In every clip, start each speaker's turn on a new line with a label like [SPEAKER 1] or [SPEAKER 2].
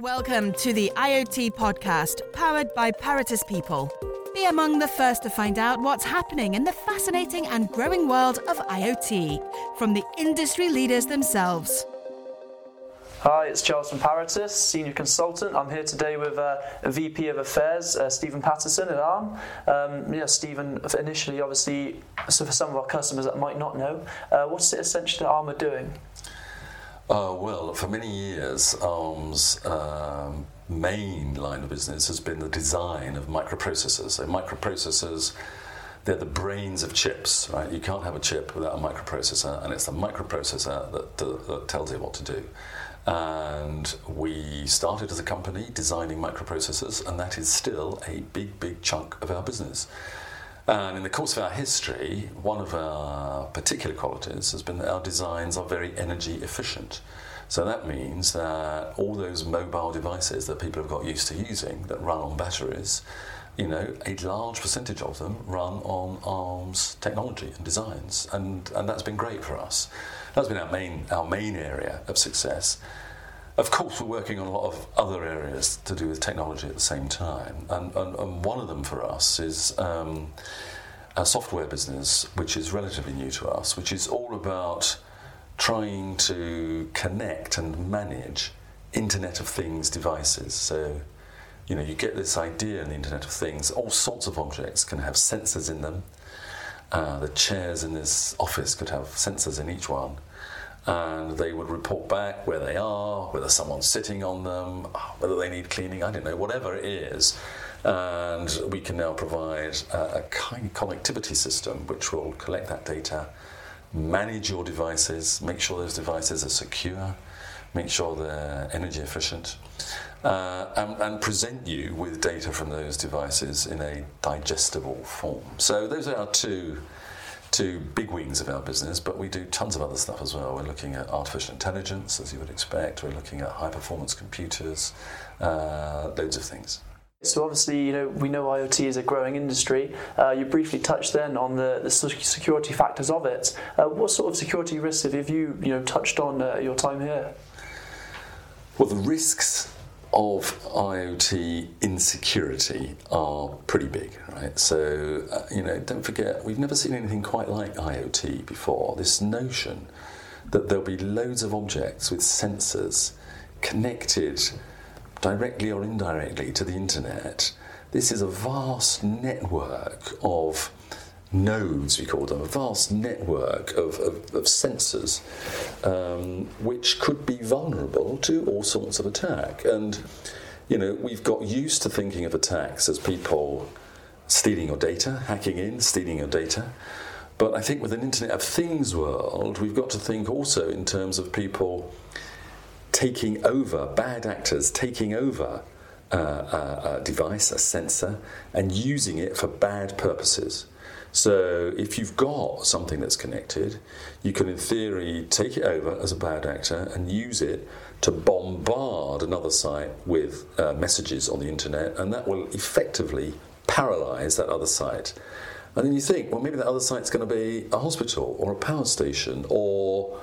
[SPEAKER 1] Welcome to the IoT podcast, powered by Paratus People. Be among the first to find out what's happening in the fascinating and growing world of IoT from the industry leaders themselves.
[SPEAKER 2] Hi, it's Charles from Paratus, Senior Consultant. I'm here today with uh, VP of Affairs, uh, Stephen Pattison at ARM. Um, yeah, Stephen, initially, obviously, so for some of our customers that might not know, uh, what's it essentially that ARM are doing?
[SPEAKER 3] Uh, well, for many years, ARM's um, main line of business has been the design of microprocessors. So, microprocessors, they're the brains of chips, right? You can't have a chip without a microprocessor, and it's the microprocessor that, that, that tells you what to do. And we started as a company designing microprocessors, and that is still a big, big chunk of our business. And in the course of our history, one of our particular qualities has been that our designs are very energy efficient. So that means that all those mobile devices that people have got used to using that run on batteries, you know, a large percentage of them run on ARM's technology and designs, and, and that's been great for us. That's been our main our main area of success. Of course, we're working on a lot of other areas to do with technology at the same time, and, and, and one of them for us is um, a software business, which is relatively new to us, which is all about trying to connect and manage Internet of Things devices. So, you know, you get this idea in the Internet of Things, all sorts of objects can have sensors in them. Uh, the chairs in this office could have sensors in each one and they would report back where they are, whether someone's sitting on them, whether they need cleaning, I don't know, whatever it is. And we can now provide a, a kind of connectivity system which will collect that data, manage your devices, make sure those devices are secure, make sure they're energy efficient, uh, and, and, present you with data from those devices in a digestible form. So those are our two two big wings of our business, but we do tons of other stuff as well. We're looking at artificial intelligence, as you would expect. We're looking at high performance computers, uh, loads of things.
[SPEAKER 2] So obviously, you know, we know IoT is a growing industry. Uh, you briefly touched then on the, the security factors of it. Uh, what sort of security risks have you, you know, touched on uh, your time here?
[SPEAKER 3] Well, the risks of IoT insecurity are pretty big, right? So, uh, you know, don't forget, we've never seen anything quite like IoT before. This notion that there'll be loads of objects with sensors connected directly or indirectly to the internet. This is a vast network of nodes, we call them, a vast network of, of, of sensors um, which could be vulnerable to all sorts of attack. And, you know, we've got used to thinking of attacks as people stealing your data, hacking in, stealing your data. But I think with an Internet of Things world, we've got to think also in terms of people taking over, bad actors taking over a, a device, a sensor, and using it for bad purposes. So if you've got something that's connected, you can in theory take it over as a bad actor and use it to bombard another site with uh, messages on the internet, and that will effectively paralyze that other site. And then you think, well, maybe that other site's going to be a hospital or a power station or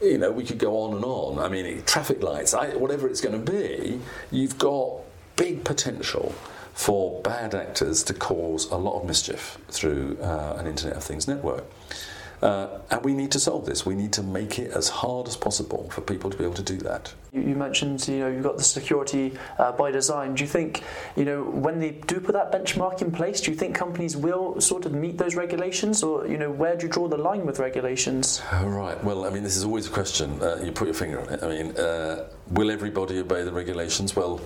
[SPEAKER 3] you know, we could go on and on. I mean, traffic lights, I, whatever it's going to be, you've got big potential for bad actors to cause a lot of mischief through uh, an Internet of Things network. Uh, and we need to solve this. We need to make it as hard as possible for people to be able to do that.
[SPEAKER 2] You, you mentioned, you know, you've got the security uh, by design. Do you think, you know, when they do put that benchmark in place, do you think companies will sort of meet those regulations, or you know, where do you draw the line with regulations?
[SPEAKER 3] Right. Well, I mean, this is always a question. Uh, you put your finger on it. I mean, uh, will everybody obey the regulations? Well.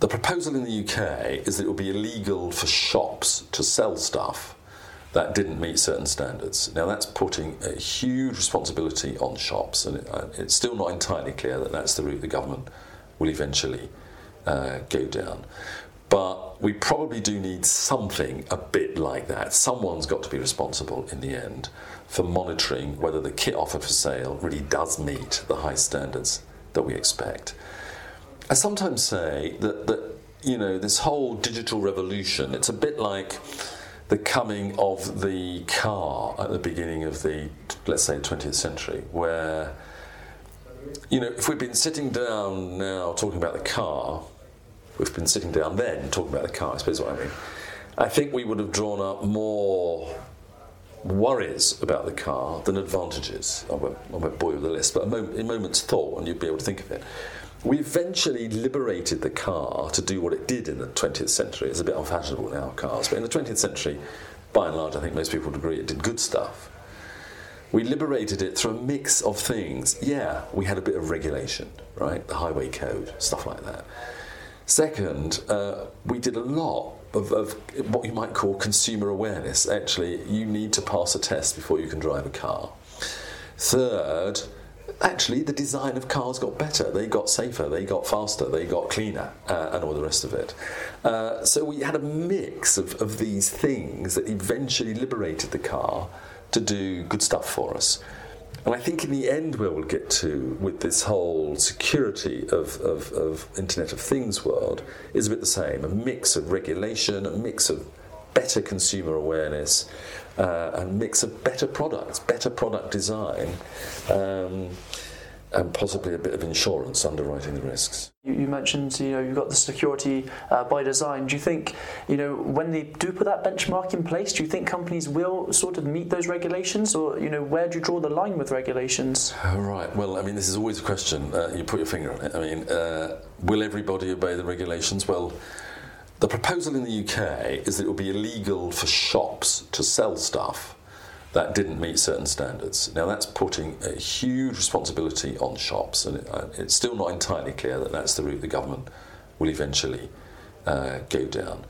[SPEAKER 3] The proposal in the UK is that it will be illegal for shops to sell stuff that didn't meet certain standards. Now, that's putting a huge responsibility on shops, and it's still not entirely clear that that's the route the government will eventually uh, go down. But we probably do need something a bit like that. Someone's got to be responsible in the end for monitoring whether the kit offered for sale really does meet the high standards that we expect. I sometimes say that, that you know this whole digital revolution. It's a bit like the coming of the car at the beginning of the let's say 20th century, where you know, if we've been sitting down now talking about the car, we've been sitting down then talking about the car, I suppose what I mean. I think we would have drawn up more worries about the car than advantages. I won't, I won't bore you with the list, but a, moment, a moment's thought and you'd be able to think of it. We eventually liberated the car to do what it did in the 20th century. It's a bit unfashionable now, cars, but in the 20th century, by and large, I think most people would agree it did good stuff. We liberated it through a mix of things. Yeah, we had a bit of regulation, right? The highway code, stuff like that. Second, uh, we did a lot of, of, what you might call consumer awareness. Actually, you need to pass a test before you can drive a car. Third, actually, the design of cars got better. They got safer, they got faster, they got cleaner, uh, and all the rest of it. Uh, so we had a mix of, of these things that eventually liberated the car to do good stuff for us. And I think in the end, where we'll get to with this whole security of, of, of, Internet of Things world is a bit the same a mix of regulation, a mix of better consumer awareness, uh, a mix of better products, better product design. Um, and possibly a bit of insurance underwriting the risks.
[SPEAKER 2] You, you mentioned, you know, you've got the security uh, by design. Do you think, you know, when they do put that benchmark in place, do you think companies will sort of meet those regulations, or you know, where do you draw the line with regulations?
[SPEAKER 3] Right. Well, I mean, this is always a question. Uh, you put your finger on it. I mean, uh, will everybody obey the regulations? Well. The proposal in the UK is that it will be illegal for shops to sell stuff that didn't meet certain standards. Now, that's putting a huge responsibility on shops, and uh, it's still not entirely clear that that's the route the government will eventually uh, go down.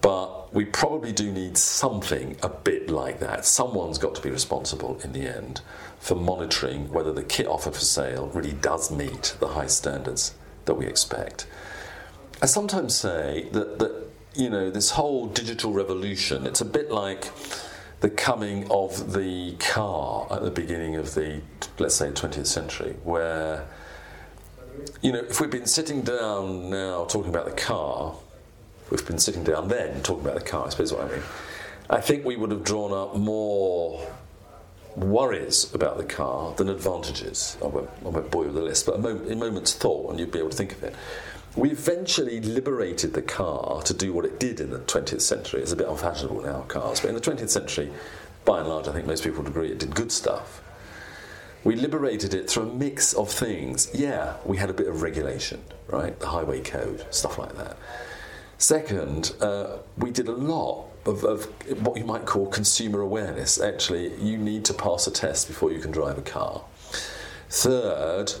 [SPEAKER 3] But we probably do need something a bit like that. Someone's got to be responsible in the end for monitoring whether the kit offered for sale really does meet the high standards that we expect. I sometimes say that, that you know, this whole digital revolution, it's a bit like the coming of the car at the beginning of the, let's say, 20th century, where, you know, if we've been sitting down now talking about the car, we've been sitting down then talking about the car, I suppose what I mean. I think we would have drawn up more worries about the car than advantages. I won't, I won't bore you with the list, but a, moment, a moment's thought and you'd be able to think of it. We eventually liberated the car to do what it did in the 20th century. It's a bit unfashionable now, cars, but in the 20th century, by and large, I think most people would agree it did good stuff. We liberated it through a mix of things. Yeah, we had a bit of regulation, right? The highway code, stuff like that. Second, uh, we did a lot of, of, what you might call consumer awareness. Actually, you need to pass a test before you can drive a car. Third,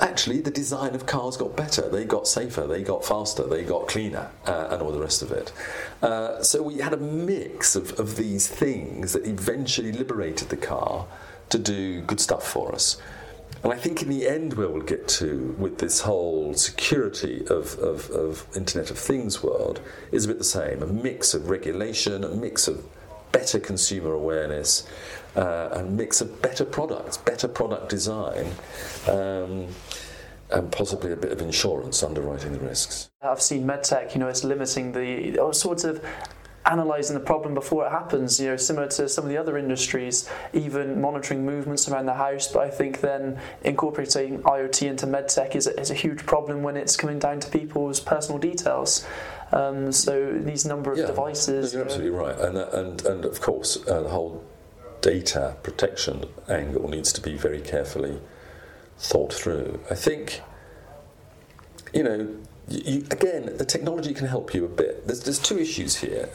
[SPEAKER 3] actually the design of cars got better. They got safer, they got faster, they got cleaner, uh, and all the rest of it. Uh, so we had a mix of, of these things that eventually liberated the car to do good stuff for us. And I think in the end, where we'll get to with this whole security of, of, of Internet of Things world is a bit the same a mix of regulation, a mix of better consumer awareness, uh, and mix of better products, better product design. Um, and possibly a bit of insurance underwriting the risks.
[SPEAKER 2] I've seen medtech, you know, it's limiting the all sorts of analysing the problem before it happens, you know, similar to some of the other industries, even monitoring movements around the house. But I think then incorporating IoT into medtech is a, is a huge problem when it's coming down to people's personal details. Um, so these number of
[SPEAKER 3] yeah,
[SPEAKER 2] devices.
[SPEAKER 3] You're absolutely right, and and and of course uh, the whole data protection angle needs to be very carefully thought through. I think, you know, you, again, the technology can help you a bit. There's, there's two issues here.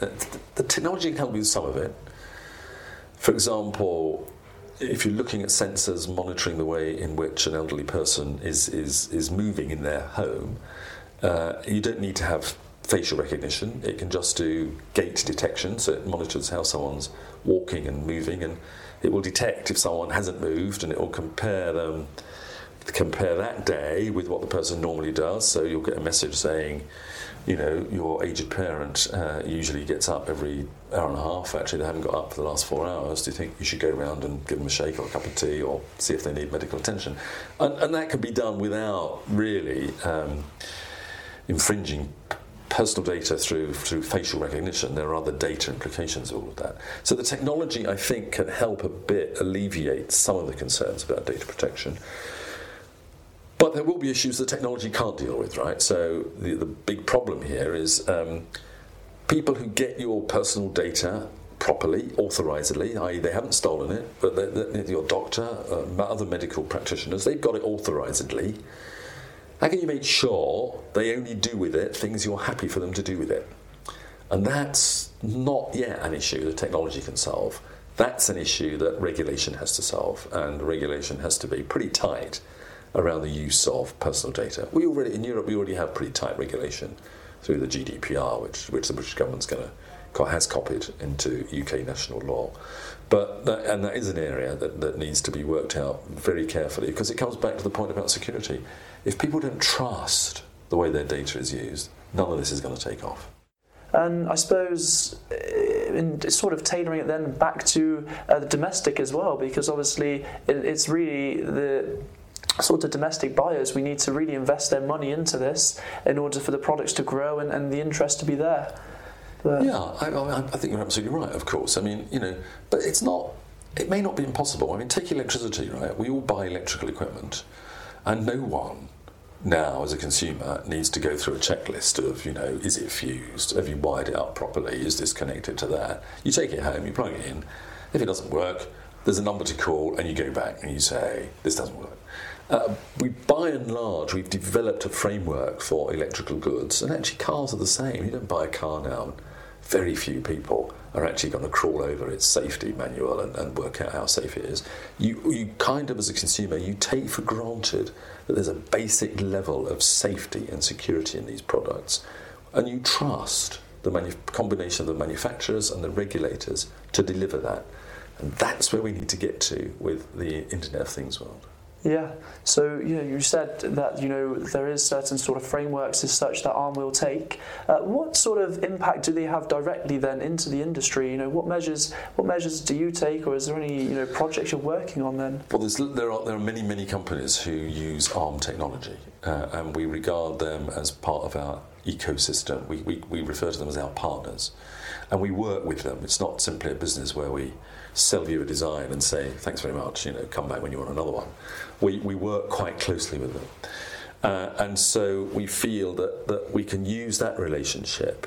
[SPEAKER 3] The technology can help you with some of it. For example, if you're looking at sensors monitoring the way in which an elderly person is, is, is moving in their home, uh, you don't need to have facial recognition. It can just do gait detection, so it monitors how someone's walking and moving, and it will detect if someone hasn't moved, and it will compare them, compare that day with what the person normally does. So you'll get a message saying, you know, your aged parent uh, usually gets up every hour and a half. Actually, they haven't got up for the last four hours. Do you think you should go around and give them a shake or a cup of tea, or see if they need medical attention? And, and that can be done without really um, infringing personal data through through facial recognition. There are other data implications of all of that. So the technology, I think, can help a bit alleviate some of the concerns about data protection. But there will be issues the technology can't deal with, right? So the, the big problem here is um, people who get your personal data properly, authorizedly, i.e., they haven't stolen it, but they're, they're, your doctor, uh, other medical practitioners, they've got it authorizedly. How can you make sure they only do with it things you're happy for them to do with it? And that's not yet an issue that technology can solve. That's an issue that regulation has to solve, and regulation has to be pretty tight around the use of personal data. We already in Europe we already have pretty tight regulation through the GDPR, which which the British government's going to has copied into UK national law. But that, and that is an area that, that needs to be worked out very carefully because it comes back to the point about security. If people don't trust the way their data is used, none of this is going to take off.
[SPEAKER 2] And I suppose uh, in sort of tailoring it then back to uh, the domestic as well, because obviously it, it's really the sort of domestic buyers, we need to really invest their money into this in order for the products to grow and, and the interest to be there.
[SPEAKER 3] But yeah, I, I, I, think you're absolutely right, of course. I mean, you know, but it's not, it may not be impossible. I mean, take electricity, right? We all buy electrical equipment, and no one now, as a consumer, needs to go through a checklist of, you know, is it fused? Have you wired it up properly? Is this connected to that? You take it home, you plug it in. If it doesn't work, there's a number to call, and you go back and you say, this doesn't work. Uh, we, by and large, we've developed a framework for electrical goods, and actually, cars are the same. You don't buy a car now, very few people are actually going to crawl over its safety manual and, and, work out how safe it is. You, you kind of, as a consumer, you take for granted that there's a basic level of safety and security in these products, and you trust the manu- combination of the manufacturers and the regulators to deliver that. And that's where we need to get to with the Internet of Things world.
[SPEAKER 2] Yeah. So you know, you said that you know there is certain sort of frameworks as such that ARM will take. Uh, what sort of impact do they have directly then into the industry? You know, what measures what measures do you take, or is there any you know projects you're working on then?
[SPEAKER 3] Well, there are there are many many companies who use ARM technology, uh, and we regard them as part of our ecosystem. We, we we refer to them as our partners, and we work with them. It's not simply a business where we sell you a design and say thanks very much. You know, come back when you want another one. We we work quite closely with them, uh, and so we feel that that we can use that relationship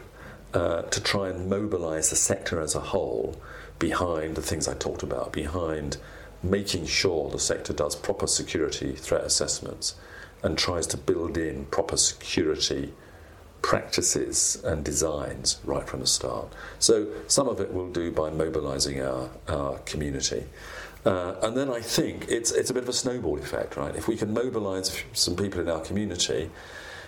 [SPEAKER 3] uh, to try and mobilise the sector as a whole behind the things I talked about, behind making sure the sector does proper security threat assessments and tries to build in proper security practices and designs right from the start. So some of it we'll do by mobilising our, our community. Uh, and then I think it's, it's a bit of a snowball effect, right? If we can mobilise some people in our community,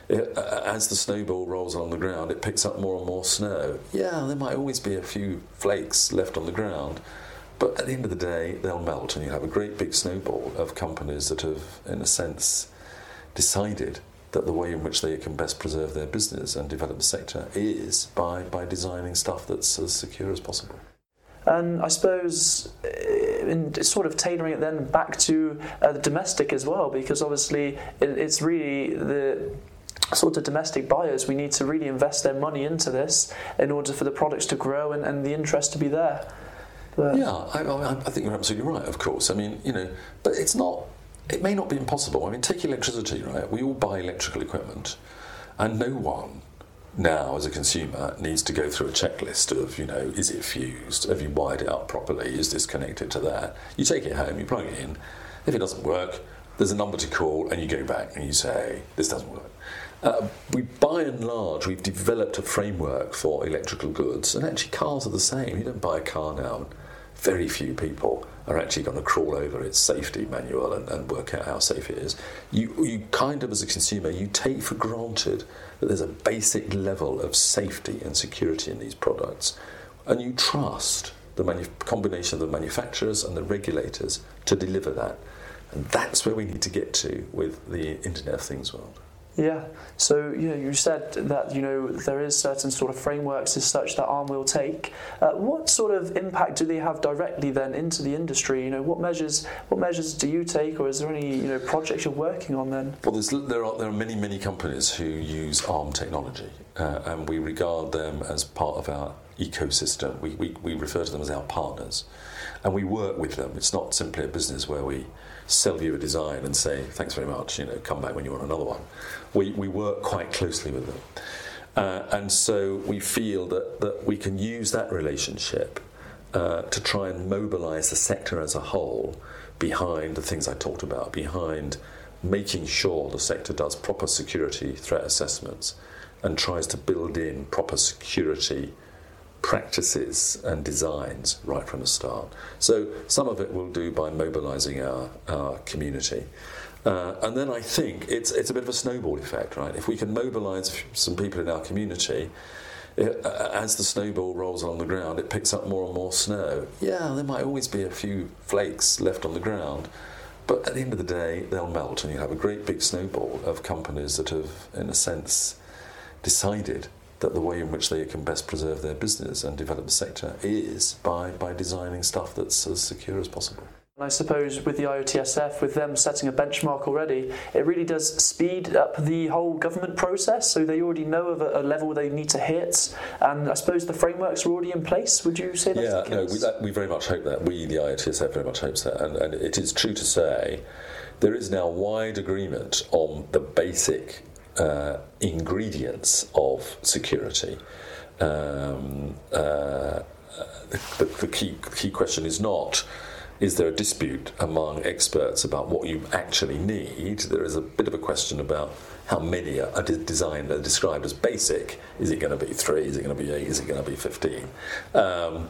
[SPEAKER 3] it, uh, as the snowball rolls on the ground, it picks up more and more snow. Yeah, there might always be a few flakes left on the ground, but at the end of the day, they'll melt, and you have a great big snowball of companies that have, in a sense, decided that the way in which they can best preserve their business and develop the sector is by, by designing stuff that's as secure as possible.
[SPEAKER 2] And I suppose uh, in sort of tailoring it then back to uh, the domestic as well, because obviously it, it's really the sort of domestic buyers, we need to really invest their money into this in order for the products to grow and, and the interest to be there.
[SPEAKER 3] But yeah, I, I, think you're absolutely right, of course. I mean, you know, but it's not it may not be impossible. I mean, take electricity, right? We all buy electrical equipment, and no one now, as a consumer, needs to go through a checklist of, you know, is it fused? Have you wired it up properly? Is this connected to that? You take it home, you plug it in. If it doesn't work, there's a number to call, and you go back and you say, this doesn't work. Uh, we, by and large, we've developed a framework for electrical goods, and actually, cars are the same. You don't buy a car now, very few people are actually going to crawl over its safety manual and, and, work out how safe it is. You, you kind of, as a consumer, you take for granted that there's a basic level of safety and security in these products, and you trust the manu- combination of the manufacturers and the regulators to deliver that. And that's where we need to get to with the Internet of Things world.
[SPEAKER 2] Yeah. So you know, you said that you know there is certain sort of frameworks as such that ARM will take. Uh, what sort of impact do they have directly then into the industry? You know, what measures what measures do you take, or is there any you know projects you're working on then?
[SPEAKER 3] Well, there are there are many many companies who use ARM technology, uh, and we regard them as part of our ecosystem. We, we, we refer to them as our partners. And we work with them. It's not simply a business where we sell you a design and say, thanks very much, you know, come back when you want another one. We, we work quite closely with them. Uh, and so we feel that, that we can use that relationship uh, to try and mobilize the sector as a whole behind the things I talked about, behind making sure the sector does proper security threat assessments and tries to build in proper security practices and designs right from the start. So some of it we'll do by mobilizing our, our community. Uh, and then I think it's, it's a bit of a snowball effect, right? If we can mobilize some people in our community, it, uh, as the snowball rolls on the ground, it picks up more and more snow. Yeah, there might always be a few flakes left on the ground, but at the end of the day, they'll melt, and you have a great big snowball of companies that have, in a sense, decided that the way in which they can best preserve their business and develop the sector is by, by designing stuff that's as secure as possible.
[SPEAKER 2] I suppose with the IOTSF, with them setting a benchmark already, it really does speed up the whole government process. So they already know of a, a level they need to hit, and I suppose the frameworks are already in place. Would you say
[SPEAKER 3] that's yeah, no, we, that, we very much hope that. We, the IOTSF, very much hopes that, and, and it is true to say there is now wide agreement on the basic uh, ingredients of security. Um, uh, the, the, key, key question is not is there a dispute among experts about what you actually need? There is a bit of a question about how many are designed are described as basic. Is it going to be three? Is it going to be eight? Is it going to be fifteen? Um,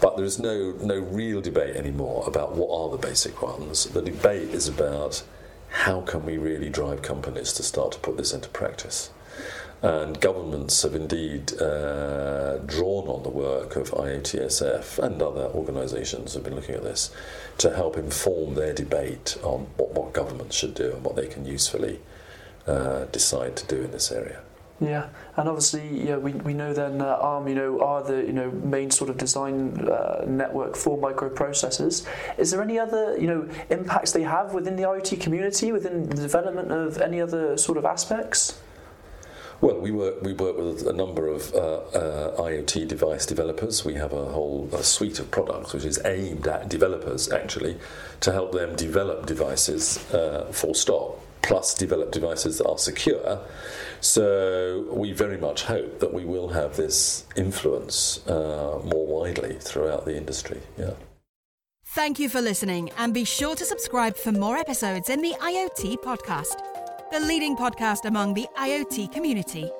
[SPEAKER 3] but there is no no real debate anymore about what are the basic ones. The debate is about how can we really drive companies to start to put this into practice? And governments have indeed uh, drawn on the work of IOTSF and other organisations have been looking at this to help inform their debate on what, what governments should do and what they can usefully uh, decide to do in this area.
[SPEAKER 2] Yeah, and obviously, yeah, we, we know then ARM, you know, are the you know main sort of design uh, network for microprocessors. Is there any other you know impacts they have within the IoT community, within the development of any other sort of aspects?
[SPEAKER 3] Well, we work we work with a number of uh, uh, IoT device developers. We have a whole a suite of products which is aimed at developers actually to help them develop devices uh, for stop, plus develop devices that are secure so we very much hope that we will have this influence uh, more widely throughout the industry. Yeah.
[SPEAKER 1] Thank you for listening, and be sure to subscribe for more episodes in the IoT podcast, the leading podcast among the IoT community.